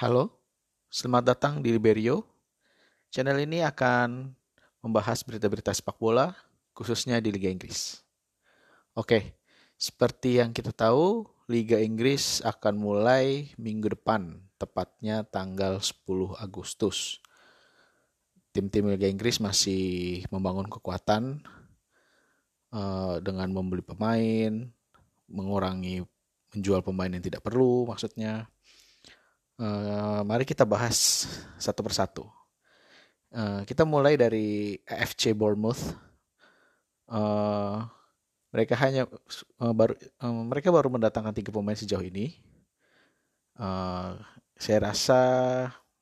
Halo, selamat datang di Liberio. Channel ini akan membahas berita-berita sepak bola, khususnya di Liga Inggris. Oke, seperti yang kita tahu, Liga Inggris akan mulai minggu depan, tepatnya tanggal 10 Agustus. Tim-tim Liga Inggris masih membangun kekuatan uh, dengan membeli pemain, mengurangi menjual pemain yang tidak perlu, maksudnya Uh, mari kita bahas satu persatu. Uh, kita mulai dari FC Bournemouth. Uh, mereka hanya uh, baru uh, mereka baru mendatangkan tiga pemain sejauh ini. Uh, saya rasa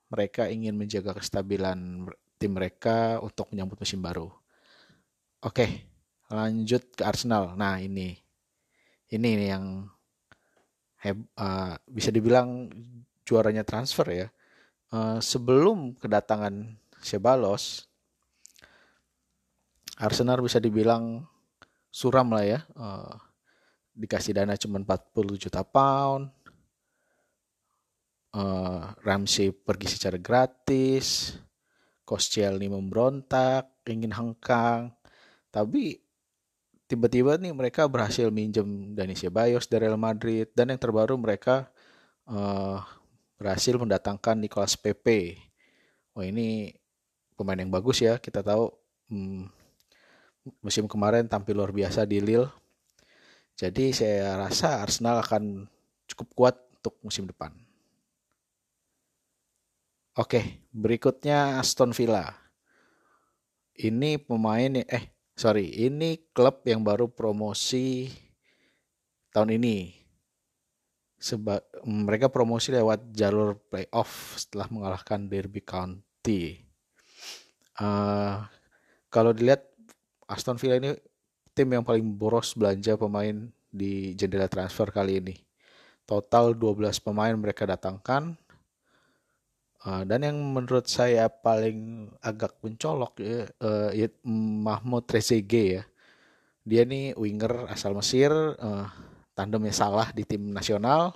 mereka ingin menjaga kestabilan tim mereka untuk menyambut musim baru. Oke, lanjut ke Arsenal. Nah ini, ini yang heb, uh, bisa dibilang juaranya transfer ya. Uh, sebelum kedatangan Sebalos, Arsenal bisa dibilang suram lah ya. Uh, dikasih dana cuma 40 juta pound. Uh, Ramsey pergi secara gratis. Koscielny memberontak, ingin hengkang. Tapi tiba-tiba nih mereka berhasil minjem Dani Ceballos dari Real Madrid dan yang terbaru mereka uh, berhasil mendatangkan Nicolas Pepe. Wah ini pemain yang bagus ya. Kita tahu hmm, musim kemarin tampil luar biasa di Lille. Jadi saya rasa Arsenal akan cukup kuat untuk musim depan. Oke, berikutnya Aston Villa. Ini pemain eh sorry, ini klub yang baru promosi tahun ini seba mereka promosi lewat jalur playoff setelah mengalahkan Derby County. Uh, kalau dilihat Aston Villa ini tim yang paling boros belanja pemain di jendela transfer kali ini. Total 12 pemain mereka datangkan. Uh, dan yang menurut saya paling agak mencolok ya, uh, Mahmoud Trezeguet ya. Dia nih winger asal Mesir, uh, tandemnya salah di tim nasional.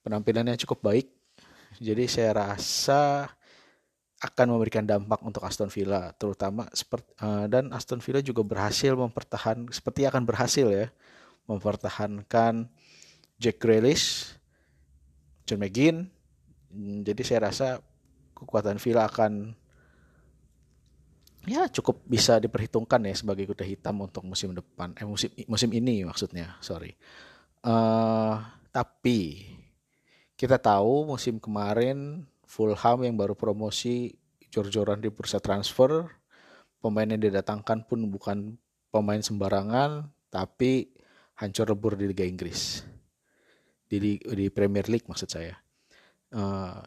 Penampilannya cukup baik. Jadi saya rasa akan memberikan dampak untuk Aston Villa terutama uh, dan Aston Villa juga berhasil mempertahan seperti akan berhasil ya mempertahankan Jack Grealish, John McGinn. Jadi saya rasa kekuatan Villa akan ya cukup bisa diperhitungkan ya sebagai kuda hitam untuk musim depan eh musim musim ini maksudnya sorry Uh, tapi kita tahu musim kemarin Fulham yang baru promosi jor-joran di bursa transfer, pemain yang didatangkan pun bukan pemain sembarangan, tapi hancur lebur di Liga Inggris. Di, di Premier League maksud saya. Uh,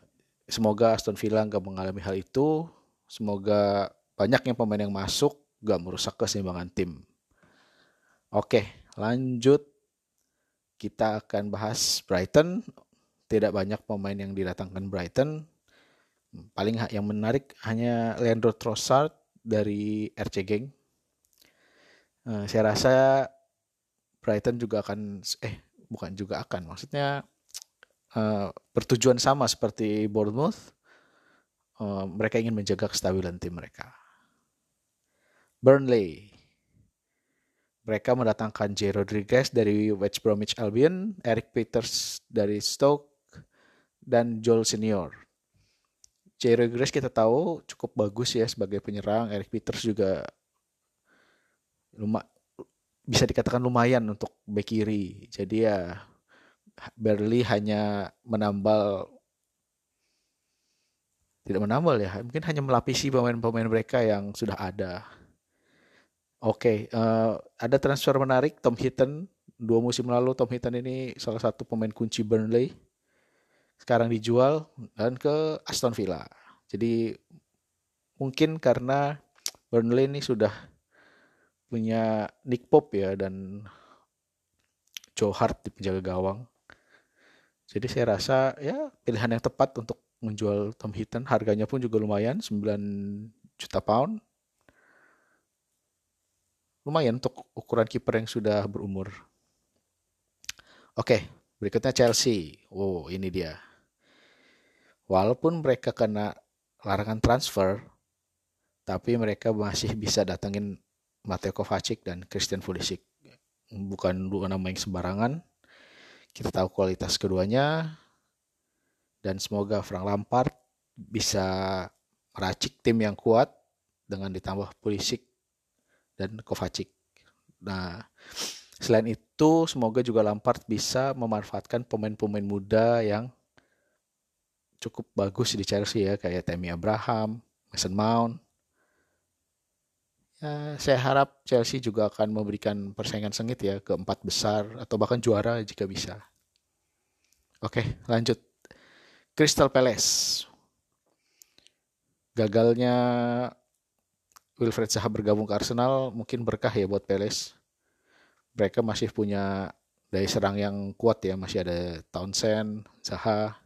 semoga Aston Villa nggak mengalami hal itu. Semoga banyaknya pemain yang masuk nggak merusak keseimbangan tim. Oke, lanjut kita akan bahas Brighton. Tidak banyak pemain yang didatangkan Brighton. Paling yang menarik hanya Leandro Trossard dari RC Gang. Uh, saya rasa Brighton juga akan eh bukan juga akan maksudnya uh, bertujuan sama seperti Bournemouth. Uh, mereka ingin menjaga kestabilan tim mereka. Burnley mereka mendatangkan J. Rodriguez dari West Bromwich Albion, Eric Peters dari Stoke, dan Joel Senior. J. Rodriguez kita tahu cukup bagus ya sebagai penyerang. Eric Peters juga lumah, bisa dikatakan lumayan untuk back kiri. Jadi ya Berli hanya menambal tidak menambal ya, mungkin hanya melapisi pemain-pemain mereka yang sudah ada. Oke, okay, uh, eh, ada transfer menarik Tom Hinton. Dua musim lalu Tom Hinton ini salah satu pemain kunci Burnley. Sekarang dijual dan ke Aston Villa. Jadi mungkin karena Burnley ini sudah punya Nick Pope ya dan Joe Hart di penjaga gawang. Jadi saya rasa ya pilihan yang tepat untuk menjual Tom Hinton. Harganya pun juga lumayan, 9 juta pound lumayan untuk ukuran kiper yang sudah berumur. Oke, berikutnya Chelsea. Wow, ini dia. walaupun mereka kena larangan transfer, tapi mereka masih bisa datengin Mateo Kovacic dan Christian Pulisic. Bukan dua nama yang sembarangan. Kita tahu kualitas keduanya dan semoga Frank Lampard bisa meracik tim yang kuat dengan ditambah Pulisic dan Kovacic. Nah, selain itu semoga juga Lampard bisa memanfaatkan pemain-pemain muda yang cukup bagus di Chelsea ya kayak Tammy Abraham, Mason Mount. Ya, saya harap Chelsea juga akan memberikan persaingan sengit ya ke empat besar atau bahkan juara jika bisa. Oke, lanjut. Crystal Palace. Gagalnya Wilfred Zaha bergabung ke Arsenal mungkin berkah ya buat Palace. Mereka masih punya daya serang yang kuat ya, masih ada Townsend, Zaha.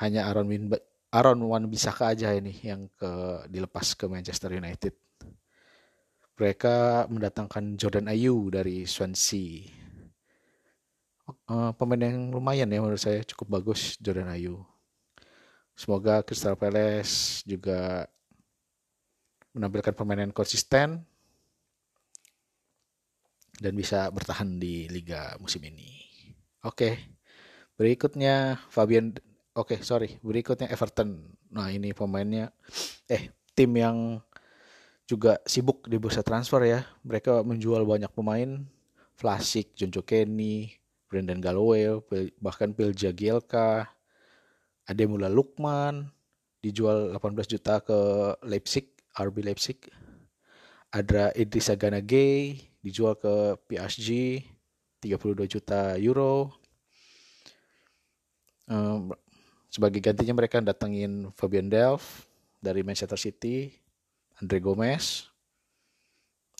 Hanya Aaron Win Aaron Wan Bisaka aja ini yang ke dilepas ke Manchester United. Mereka mendatangkan Jordan Ayew dari Swansea uh, pemain yang lumayan ya menurut saya cukup bagus Jordan Ayu. Semoga Crystal Palace juga menampilkan permainan konsisten dan bisa bertahan di liga musim ini. Oke, berikutnya Fabian. Oke, sorry, berikutnya Everton. Nah ini pemainnya, eh tim yang juga sibuk di bursa transfer ya. Mereka menjual banyak pemain, Vlasic, John Kenny, Brendan Galloway, bahkan Phil Jagielka, Ademula Lukman, dijual 18 juta ke Leipzig, RB Leipzig. Ada Idrissa Ganagay, dijual ke PSG, 32 juta euro. Sebagai gantinya mereka datengin Fabian Delph dari Manchester City, Andre Gomez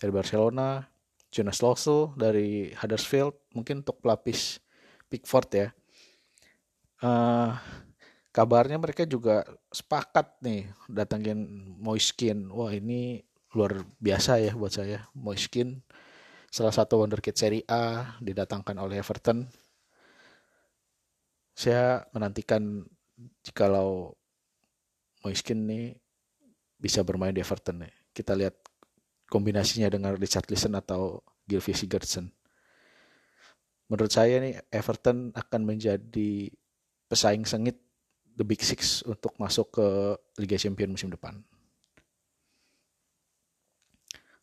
dari Barcelona, Jonas Loso dari Huddersfield mungkin untuk pelapis Pickford ya. Uh, kabarnya mereka juga sepakat nih datangin Moiskin. Wah ini luar biasa ya buat saya. Moiskin salah satu wonderkid Serie A didatangkan oleh Everton. Saya menantikan jikalau Moiskin nih bisa bermain di Everton nih. Kita lihat kombinasinya dengan Richard Listen atau Gylfi Sigurdsson. Menurut saya nih Everton akan menjadi pesaing sengit The Big Six untuk masuk ke Liga Champions musim depan.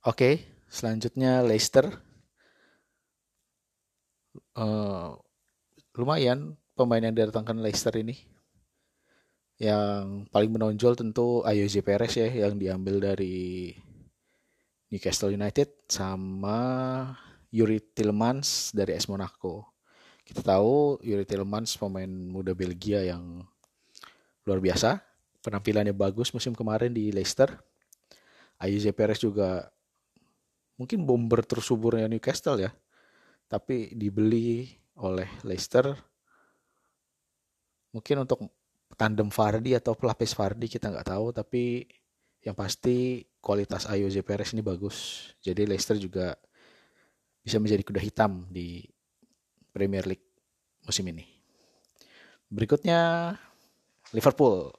Oke, selanjutnya Leicester. Uh, lumayan pemain yang didatangkan Leicester ini. Yang paling menonjol tentu Ayoze Perez ya yang diambil dari Newcastle United sama Yuri Tillmans dari AS Monaco. Kita tahu Yuri Tillmans pemain muda Belgia yang luar biasa. Penampilannya bagus musim kemarin di Leicester. Ayuze Perez juga mungkin bomber tersuburnya Newcastle ya. Tapi dibeli oleh Leicester. Mungkin untuk tandem Fardi atau pelapis Fardi kita nggak tahu. Tapi yang pasti kualitas Ayoze Perez ini bagus. Jadi Leicester juga bisa menjadi kuda hitam di Premier League musim ini. Berikutnya Liverpool.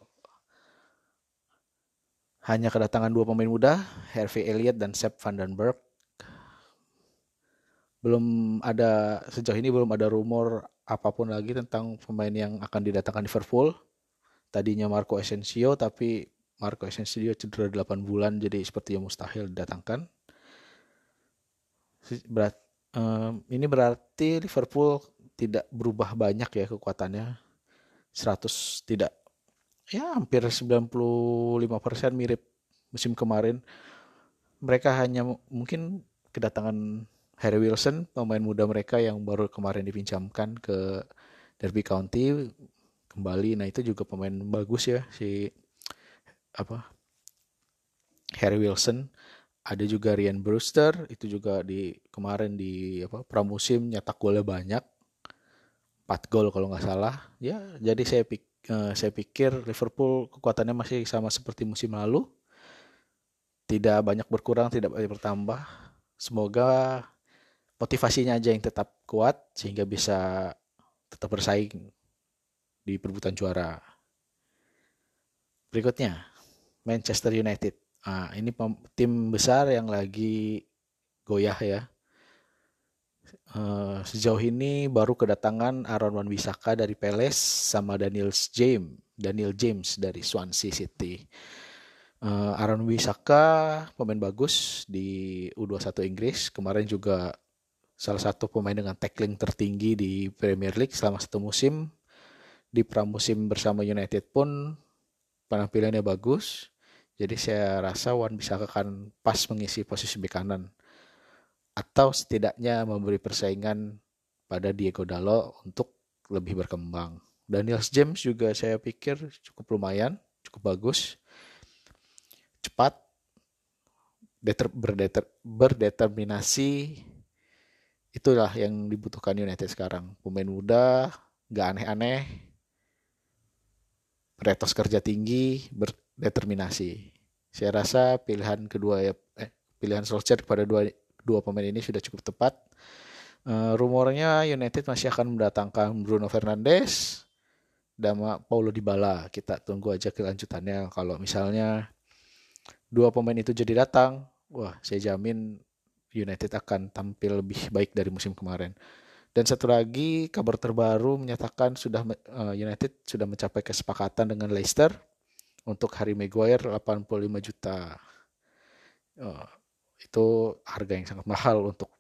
Hanya kedatangan dua pemain muda, Harvey Elliott dan Sepp van den Berg. Belum ada sejauh ini belum ada rumor apa pun lagi tentang pemain yang akan didatangkan Liverpool. Tadinya Marco Asensio tapi Marco Asensio cedera 8 bulan jadi seperti yang mustahil didatangkan. Berat, um, ini berarti Liverpool tidak berubah banyak ya kekuatannya. 100 tidak ya hampir 95% mirip musim kemarin. Mereka hanya mungkin kedatangan Harry Wilson, pemain muda mereka yang baru kemarin dipinjamkan ke Derby County kembali. Nah, itu juga pemain bagus ya si apa Harry Wilson ada juga Ryan Brewster itu juga di kemarin di apa pramusim nyetak golnya banyak 4 gol kalau nggak salah ya jadi saya pik, uh, saya pikir Liverpool kekuatannya masih sama seperti musim lalu tidak banyak berkurang tidak banyak bertambah semoga motivasinya aja yang tetap kuat sehingga bisa tetap bersaing di perebutan juara Berikutnya, Manchester United. Nah, ini tim besar yang lagi goyah ya. Uh, sejauh ini baru kedatangan Aaron Wan-Bissaka dari Palace sama Daniel James, Daniel James dari Swansea City. Uh, Aaron Wan-Bissaka pemain bagus di U21 Inggris. Kemarin juga salah satu pemain dengan tackling tertinggi di Premier League selama satu musim. Di pramusim bersama United pun penampilannya bagus. Jadi saya rasa Wan bisa akan pas mengisi posisi bek kanan. Atau setidaknya memberi persaingan pada Diego Dalo untuk lebih berkembang. Daniel James juga saya pikir cukup lumayan, cukup bagus. Cepat, deter, berdeter, berdeterminasi, itulah yang dibutuhkan United sekarang. Pemain muda, gak aneh-aneh, retos kerja tinggi, berdeterminasi. Saya rasa pilihan kedua ya, eh, pilihan Solskjaer kepada dua dua pemain ini sudah cukup tepat. Uh, rumornya United masih akan mendatangkan Bruno Fernandes dan Paulo Dybala. Kita tunggu aja kelanjutannya. Kalau misalnya dua pemain itu jadi datang, wah saya jamin United akan tampil lebih baik dari musim kemarin. Dan satu lagi kabar terbaru menyatakan sudah uh, United sudah mencapai kesepakatan dengan Leicester untuk Harry Maguire 85 juta. Uh, itu harga yang sangat mahal untuk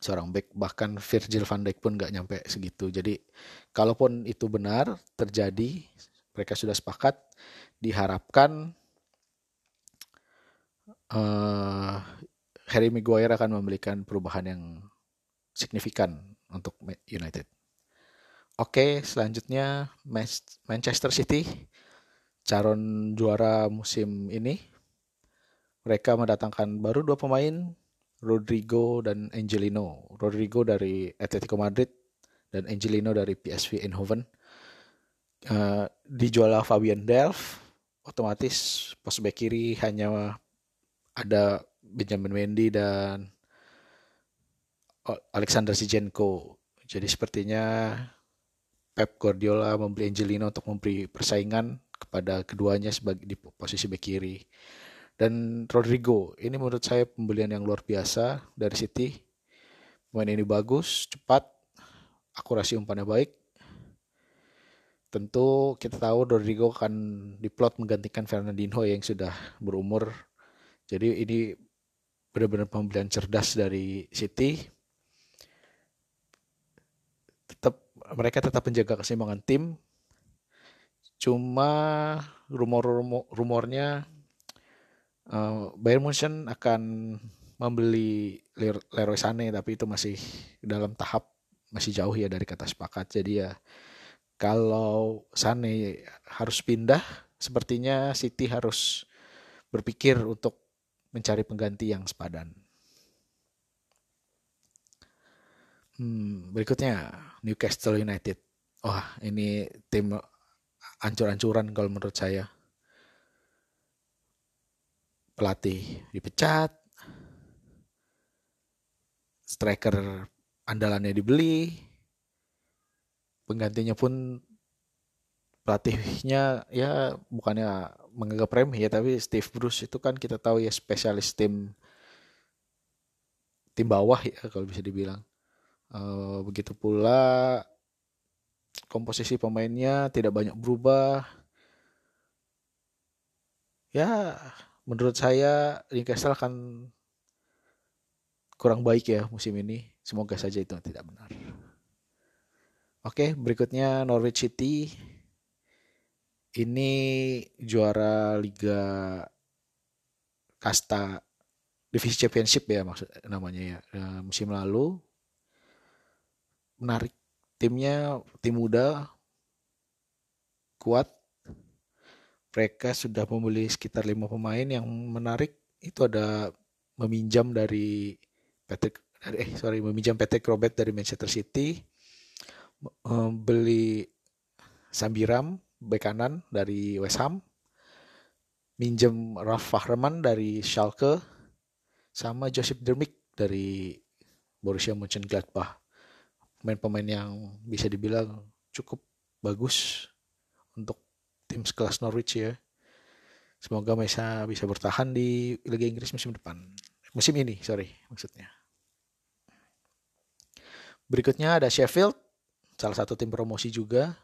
seorang back bahkan Virgil van Dijk pun nggak nyampe segitu. Jadi kalaupun itu benar terjadi mereka sudah sepakat diharapkan uh, Harry Maguire akan memberikan perubahan yang signifikan untuk United. Oke, selanjutnya Manchester City, calon juara musim ini. Mereka mendatangkan baru dua pemain, Rodrigo dan Angelino. Rodrigo dari Atletico Madrid dan Angelino dari PSV Eindhoven. Uh, dijual Fabian Delph, otomatis pos back kiri hanya ada Benjamin Mendy dan Alexander Zinchenko. Jadi sepertinya Pep Guardiola membeli Angelino untuk memberi persaingan kepada keduanya sebagai di posisi bek kiri. Dan Rodrigo, ini menurut saya pembelian yang luar biasa dari City. Pemain ini bagus, cepat, akurasi umpannya baik. Tentu kita tahu Rodrigo akan diplot menggantikan Fernandinho yang sudah berumur. Jadi ini benar-benar pembelian cerdas dari City tetap mereka tetap menjaga keseimbangan tim. Cuma rumor-rumor rumornya uh, Bayern Munchen akan membeli Leroy Sané tapi itu masih dalam tahap masih jauh ya dari kata sepakat. Jadi ya kalau Sané harus pindah sepertinya City harus berpikir untuk mencari pengganti yang sepadan. Hmm, berikutnya Newcastle United. Wah, ini tim ancur-ancuran kalau menurut saya. Pelatih dipecat. Striker andalannya dibeli. Penggantinya pun pelatihnya ya bukannya menganggap remeh ya tapi Steve Bruce itu kan kita tahu ya spesialis tim tim bawah ya kalau bisa dibilang Uh, begitu pula komposisi pemainnya tidak banyak berubah. Ya, menurut saya Newcastle akan kurang baik ya musim ini. Semoga saja itu tidak benar. Oke, berikutnya Norwich City. Ini juara Liga Kasta Divisi Championship ya maksud namanya ya. Uh, musim lalu menarik timnya tim muda kuat mereka sudah membeli sekitar lima pemain yang menarik itu ada meminjam dari Patrick dari eh sorry meminjam Patrick Robert dari Manchester City beli Sambiram bek kanan dari West Ham minjem Ralf Fahreman dari Schalke sama Joseph Dermik dari Borussia Mönchengladbach. Pemain-pemain yang bisa dibilang cukup bagus untuk tim sekelas Norwich ya. Semoga bisa bisa bertahan di Liga Inggris musim depan. Musim ini, sorry maksudnya. Berikutnya ada Sheffield, salah satu tim promosi juga.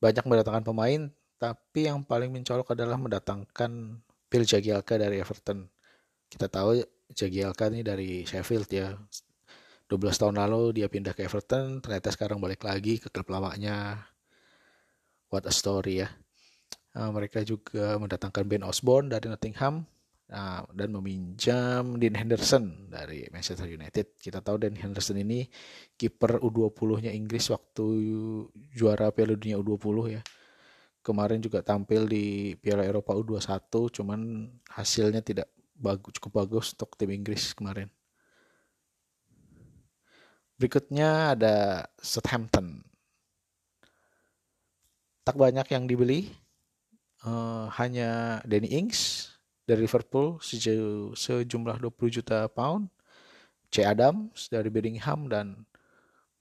Banyak mendatangkan pemain, tapi yang paling mencolok adalah mendatangkan Phil Jagielka dari Everton. Kita tahu Jagielka ini dari Sheffield ya. 12 tahun lalu dia pindah ke Everton, ternyata sekarang balik lagi ke klub lamanya. What a story ya. Uh, mereka juga mendatangkan Ben Osborne dari Nottingham uh, dan meminjam Dean Henderson dari Manchester United. Kita tahu Dean Henderson ini kiper U20-nya Inggris waktu juara Piala Dunia U20 ya. Kemarin juga tampil di Piala Eropa U21, cuman hasilnya tidak bagus, cukup bagus untuk tim Inggris kemarin. Berikutnya ada Southampton. Tak banyak yang dibeli, uh, hanya Danny Ings dari Liverpool sejauh, sejumlah 20 juta pound, C. Adams dari Birmingham dan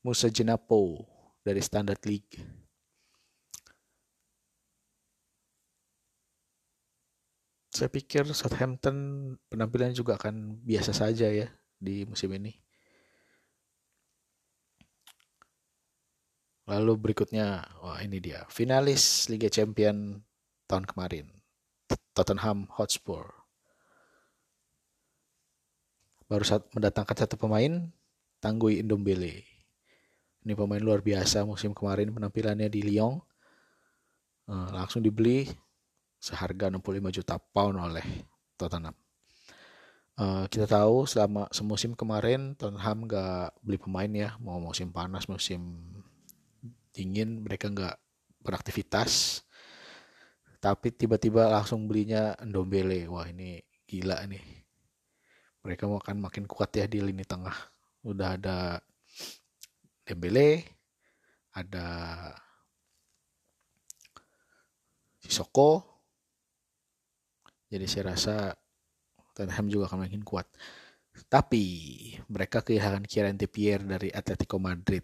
Musa Jenapo dari Standard League. Saya pikir Southampton penampilannya juga akan biasa saja ya di musim ini. Lalu berikutnya, wah ini dia, finalis Liga Champion tahun kemarin. Tottenham Hotspur. Baru saat mendatangkan satu pemain, Tanggui Indombele. Ini pemain luar biasa musim kemarin penampilannya di Lyon. Uh, langsung dibeli seharga 65 juta pound oleh Tottenham. Uh, kita tahu selama semusim kemarin Tottenham gak beli pemain ya, mau musim panas, musim dingin mereka nggak beraktivitas tapi tiba-tiba langsung belinya Ndombele. Wah ini gila nih. Mereka mau akan makin kuat ya di lini tengah. Udah ada Dembele ada Sisoko. Jadi saya rasa Tottenham juga akan makin kuat. Tapi mereka kehilangan Kieran Trippier dari Atletico Madrid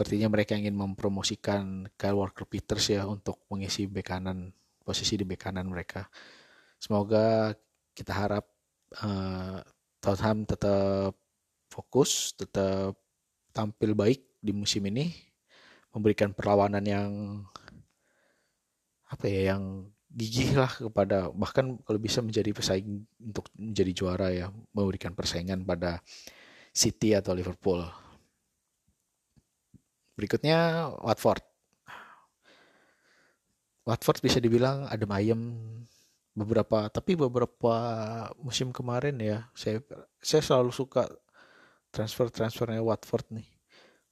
Sepertinya mereka ingin mempromosikan Kyle Walker Peters ya untuk mengisi bek kanan posisi di bek kanan mereka. Semoga kita harap uh, Tottenham tetap fokus, tetap tampil baik di musim ini, memberikan perlawanan yang apa ya yang gigih lah kepada bahkan kalau bisa menjadi pesaing untuk menjadi juara ya memberikan persaingan pada City atau Liverpool Berikutnya Watford. Watford bisa dibilang ada ayam beberapa tapi beberapa musim kemarin ya saya saya selalu suka transfer transfernya Watford nih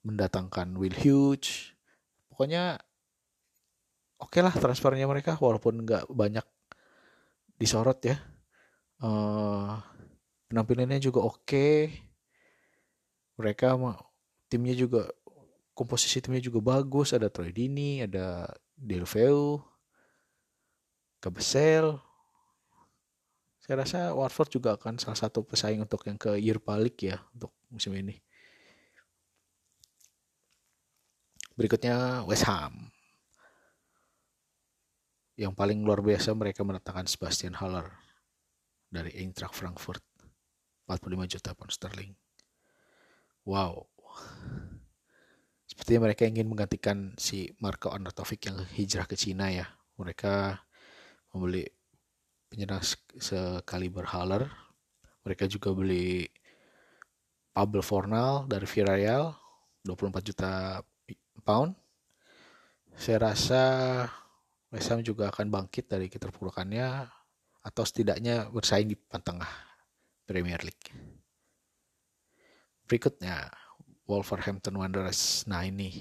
mendatangkan Will Hughes pokoknya oke okay lah transfernya mereka walaupun nggak banyak disorot ya uh, penampilannya juga oke okay. mereka timnya juga komposisi timnya juga bagus ada Troy Dini ada Delveu Kebesel saya rasa Watford juga akan salah satu pesaing untuk yang ke Europa League ya untuk musim ini. Berikutnya West Ham. Yang paling luar biasa mereka mendatangkan Sebastian Haller dari Eintracht Frankfurt. 45 juta pound sterling. Wow Sepertinya mereka ingin menggantikan si Marco Arnautovic yang hijrah ke Cina ya. Mereka membeli penyerang sekaliber Haller. Mereka juga beli Pablo Fornal dari Villarreal 24 juta pound. Saya rasa West Ham juga akan bangkit dari keterpurukannya atau setidaknya bersaing di papan tengah Premier League. Berikutnya Wolverhampton Wanderers. Nah ini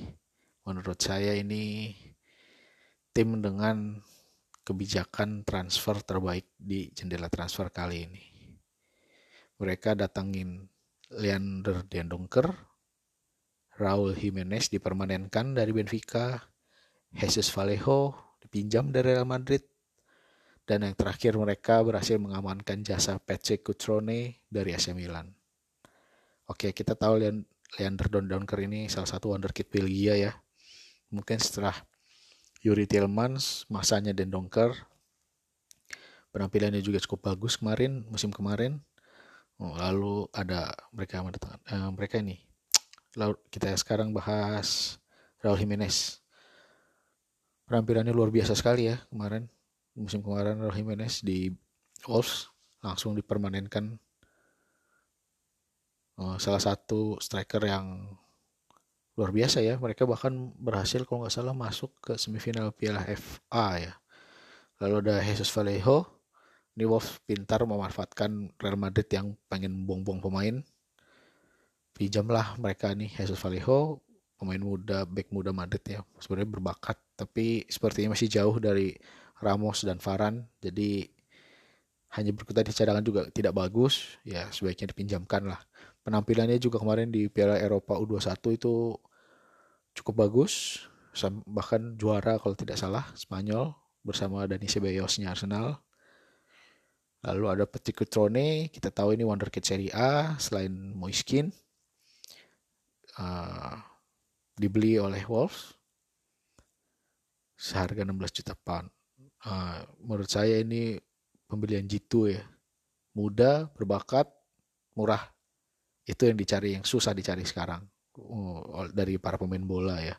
menurut saya ini tim dengan kebijakan transfer terbaik di jendela transfer kali ini. Mereka datangin Leander Dendonker, Raul Jimenez dipermanenkan dari Benfica, Jesus Vallejo dipinjam dari Real Madrid, dan yang terakhir mereka berhasil mengamankan jasa Patrick Cutrone dari AC Milan. Oke, kita tahu Leander Don Donker ini salah satu wonderkid Belgia ya. Mungkin setelah Yuri Tillmans, masanya Den Donker. Penampilannya juga cukup bagus kemarin, musim kemarin. Oh, lalu ada mereka eh, mereka ini. Lalu kita sekarang bahas Raul Jimenez. Penampilannya luar biasa sekali ya kemarin. Musim kemarin Raul Jimenez di Wolves langsung dipermanenkan uh, salah satu striker yang luar biasa ya. Mereka bahkan berhasil kalau nggak salah masuk ke semifinal Piala FA ya. Lalu ada Jesus Vallejo ini Wolves pintar memanfaatkan Real Madrid yang pengen buang-buang pemain. Pinjamlah mereka nih Jesus Vallejo pemain muda back muda Madrid ya. Sebenarnya berbakat tapi sepertinya masih jauh dari Ramos dan Varane. Jadi hanya berkutat di cadangan juga tidak bagus, ya sebaiknya dipinjamkan lah. Penampilannya juga kemarin di Piala Eropa U21 itu cukup bagus, bahkan juara kalau tidak salah Spanyol bersama Dani Ceballos-nya Arsenal. Lalu ada Petit Cutrone, kita tahu ini wonderkid Serie A selain Moiskin. Uh, dibeli oleh Wolves seharga 16 juta pound. Uh, menurut saya ini pembelian jitu ya. Muda, berbakat, murah. Itu yang dicari, yang susah dicari sekarang oh, dari para pemain bola ya.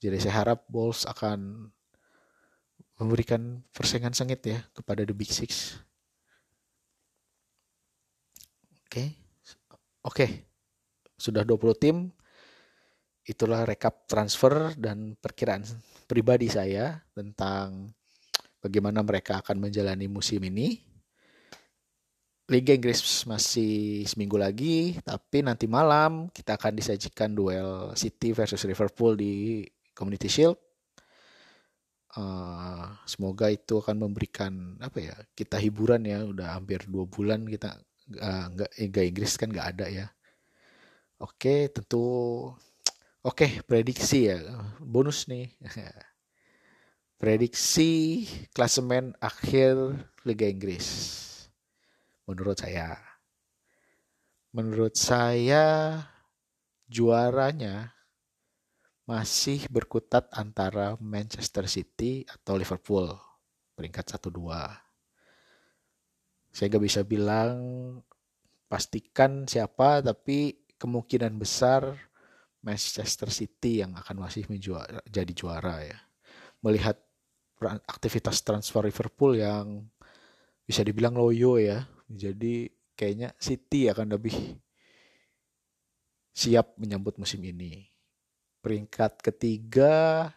Jadi saya harap Bulls akan memberikan persaingan sengit ya kepada The Big Six. Oke. Okay. Oke. Okay. Sudah 20 tim. Itulah rekap transfer dan perkiraan pribadi saya tentang bagaimana mereka akan menjalani musim ini. Liga Inggris masih seminggu lagi, tapi nanti malam kita akan disajikan duel City versus Liverpool di Community Shield. Uh, semoga itu akan memberikan apa ya kita hiburan ya udah hampir dua bulan kita uh, nggak Liga Inggris kan nggak ada ya oke tentu oke prediksi ya bonus nih prediksi klasemen akhir Liga Inggris. Menurut saya. Menurut saya juaranya masih berkutat antara Manchester City atau Liverpool peringkat 1-2. Saya gak bisa bilang pastikan siapa tapi kemungkinan besar Manchester City yang akan masih menjuara, jadi juara ya. Melihat aktivitas transfer Liverpool yang bisa dibilang loyo ya. Jadi kayaknya City akan lebih siap menyambut musim ini. Peringkat ketiga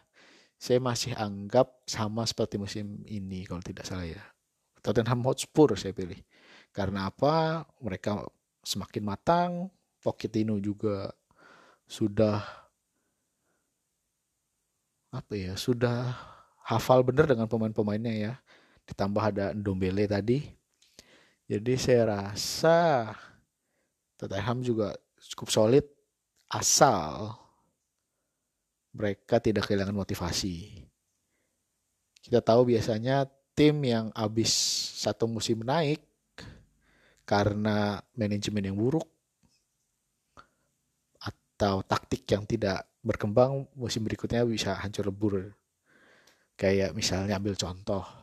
saya masih anggap sama seperti musim ini kalau tidak salah ya. Tottenham Hotspur saya pilih. Karena apa? Mereka semakin matang, Pochettino juga sudah apa ya? Sudah hafal bener dengan pemain-pemainnya ya. Ditambah ada Ndombele tadi. Jadi saya rasa Tottenham juga cukup solid asal mereka tidak kehilangan motivasi. Kita tahu biasanya tim yang habis satu musim naik karena manajemen yang buruk atau taktik yang tidak berkembang musim berikutnya bisa hancur lebur Kayak misalnya ambil contoh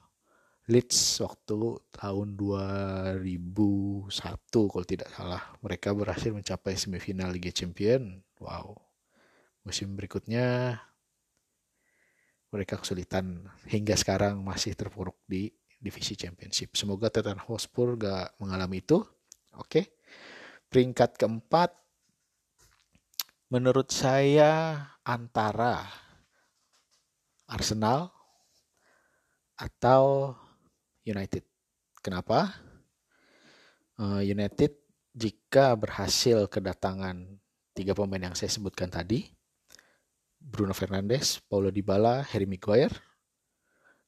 Leeds waktu tahun 2001 kalau tidak salah mereka berhasil mencapai semifinal Liga Champion. Wow. Musim berikutnya mereka kesulitan hingga sekarang masih terpuruk di divisi championship. Semoga Tottenham Hotspur gak mengalami itu. Oke. Peringkat keempat menurut saya antara Arsenal atau United. Kenapa? Uh, United jika berhasil kedatangan tiga pemain yang saya sebutkan tadi, Bruno Fernandes, Paulo Dybala, Harry Maguire,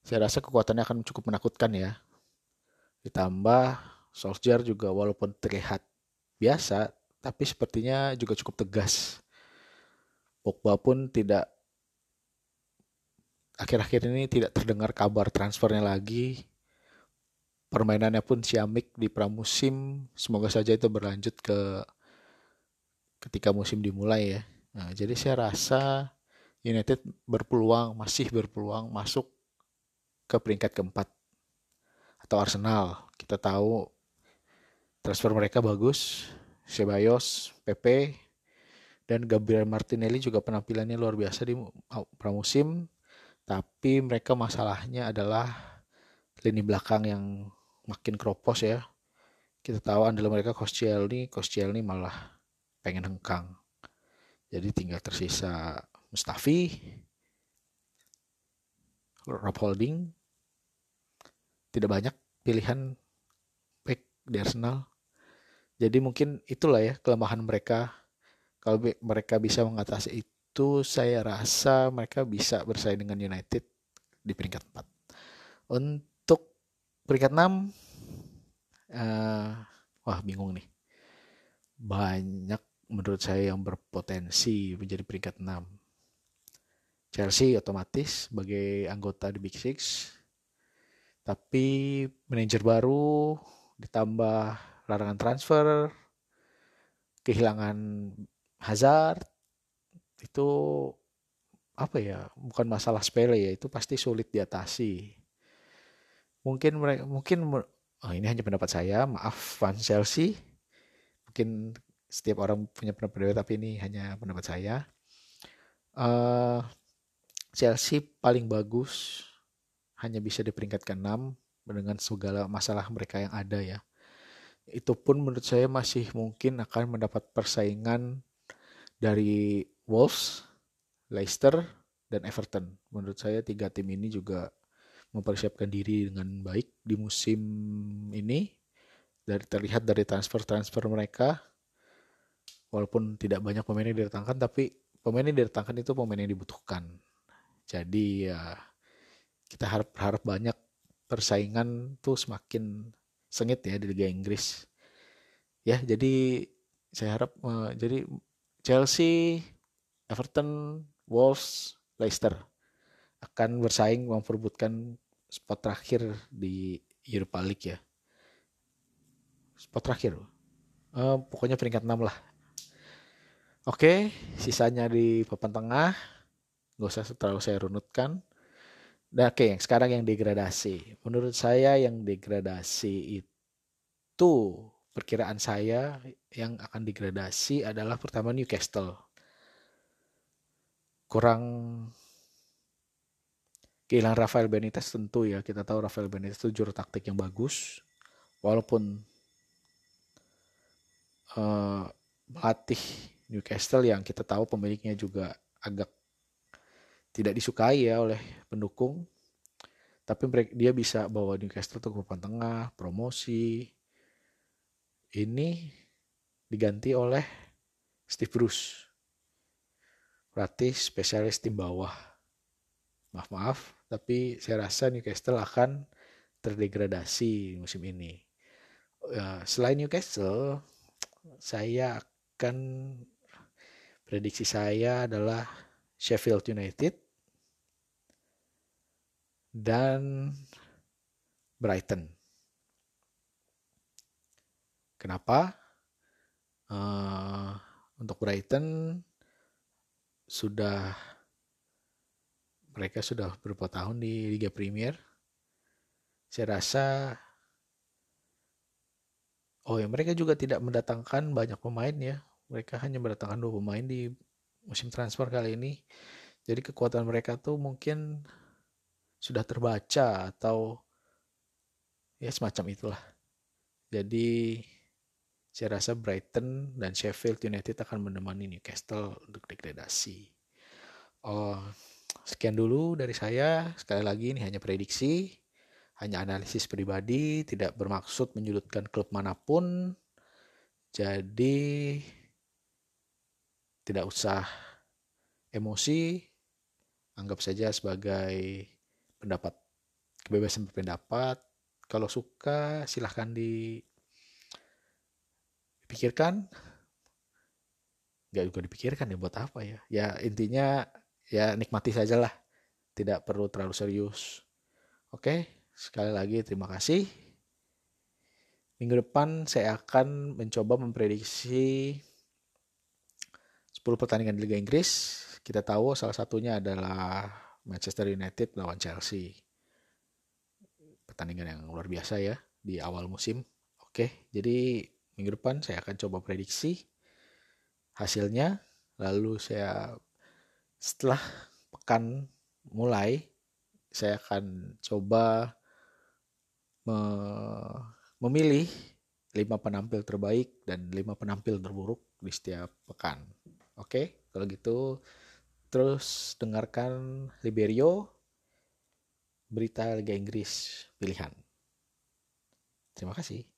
saya rasa kekuatannya akan cukup menakutkan ya. Ditambah Solskjaer juga walaupun terlihat biasa, tapi sepertinya juga cukup tegas. Pogba pun tidak akhir-akhir ini tidak terdengar kabar transfernya lagi. Permainannya pun siamik di pramusim. Semoga saja itu berlanjut ke ketika musim dimulai ya. Nah, jadi saya rasa United berpeluang, masih berpeluang masuk ke peringkat keempat. Atau Arsenal, kita tahu transfer mereka bagus. Ceballos, PP, dan Gabriel Martinelli juga penampilannya luar biasa di pramusim. Tapi mereka masalahnya adalah lini belakang yang makin kropos ya. Kita tahu andal mereka Koscielny, Koscielny malah pengen hengkang. Jadi tinggal tersisa Mustafi, Rob Holding. Tidak banyak pilihan back di Arsenal. Jadi mungkin itulah ya kelemahan mereka. Kalau mereka bisa mengatasi itu, saya rasa mereka bisa bersaing dengan United di peringkat 4. Untuk peringkat 6, uh, eh, wah bingung nih. Banyak menurut saya yang berpotensi menjadi peringkat 6. Chelsea otomatis sebagai anggota di Big Six. Tapi manajer baru ditambah larangan transfer, kehilangan Hazard itu apa ya bukan masalah sepele ya itu pasti sulit diatasi mungkin mereka mungkin oh ini hanya pendapat saya. Maaf fans Chelsea. Mungkin setiap orang punya pendapat berbeda tapi ini hanya pendapat saya. Uh, Chelsea paling bagus hanya bisa di peringkat ke-6 dengan segala masalah mereka yang ada ya. Itu pun menurut saya masih mungkin akan mendapat persaingan dari Wolves, Leicester, dan Everton. Menurut saya tiga tim ini juga mempersiapkan diri dengan baik di musim ini. Dari terlihat dari transfer-transfer mereka, walaupun tidak banyak pemain yang didatangkan, tapi pemain yang didatangkan itu pemain yang dibutuhkan. Jadi ya kita harap harap banyak persaingan tuh semakin sengit ya di Liga Inggris. Ya, jadi saya harap uh, jadi Chelsea, Everton, Wolves, Leicester akan bersaing memperebutkan spot terakhir di Europa League ya. Spot terakhir. Uh, pokoknya peringkat 6 lah. Oke, sisanya di papan tengah. Gak usah terlalu saya runutkan. Nah, oke, yang sekarang yang degradasi. Menurut saya yang degradasi itu perkiraan saya yang akan degradasi adalah pertama Newcastle. Kurang kehilangan Rafael Benitez tentu ya. Kita tahu Rafael Benitez itu juru taktik yang bagus. Walaupun uh, Newcastle yang kita tahu pemiliknya juga agak tidak disukai ya oleh pendukung. Tapi dia bisa bawa Newcastle ke papan tengah promosi. Ini diganti oleh Steve Bruce. Berarti spesialis tim bawah. Maaf maaf tapi saya rasa Newcastle akan terdegradasi musim ini ya, selain Newcastle saya akan prediksi saya adalah Sheffield United dan Brighton. Kenapa? Uh, untuk Brighton sudah mereka sudah beberapa tahun di Liga Premier. Saya rasa oh ya mereka juga tidak mendatangkan banyak pemain ya. Mereka hanya mendatangkan dua pemain di musim transfer kali ini. Jadi kekuatan mereka tuh mungkin sudah terbaca atau ya semacam itulah. Jadi saya rasa Brighton dan Sheffield United akan menemani Newcastle untuk degradasi. Oh, sekian dulu dari saya. Sekali lagi ini hanya prediksi, hanya analisis pribadi, tidak bermaksud menyudutkan klub mana pun. Jadi tidak usah emosi, anggap saja sebagai pendapat kebebasan berpendapat kalau suka silahkan dipikirkan nggak juga dipikirkan ya buat apa ya ya intinya ya nikmati saja lah tidak perlu terlalu serius oke sekali lagi terima kasih minggu depan saya akan mencoba memprediksi 10 pertandingan di Liga Inggris kita tahu salah satunya adalah Manchester United lawan Chelsea. Pertandingan yang luar biasa ya di awal musim. Oke, jadi minggu depan saya akan coba prediksi hasilnya. Lalu saya setelah pekan mulai, saya akan coba memilih lima penampil terbaik dan lima penampil terburuk di setiap pekan. Oke, kalau gitu terus dengarkan Liberio berita Liga Inggris pilihan. Terima kasih.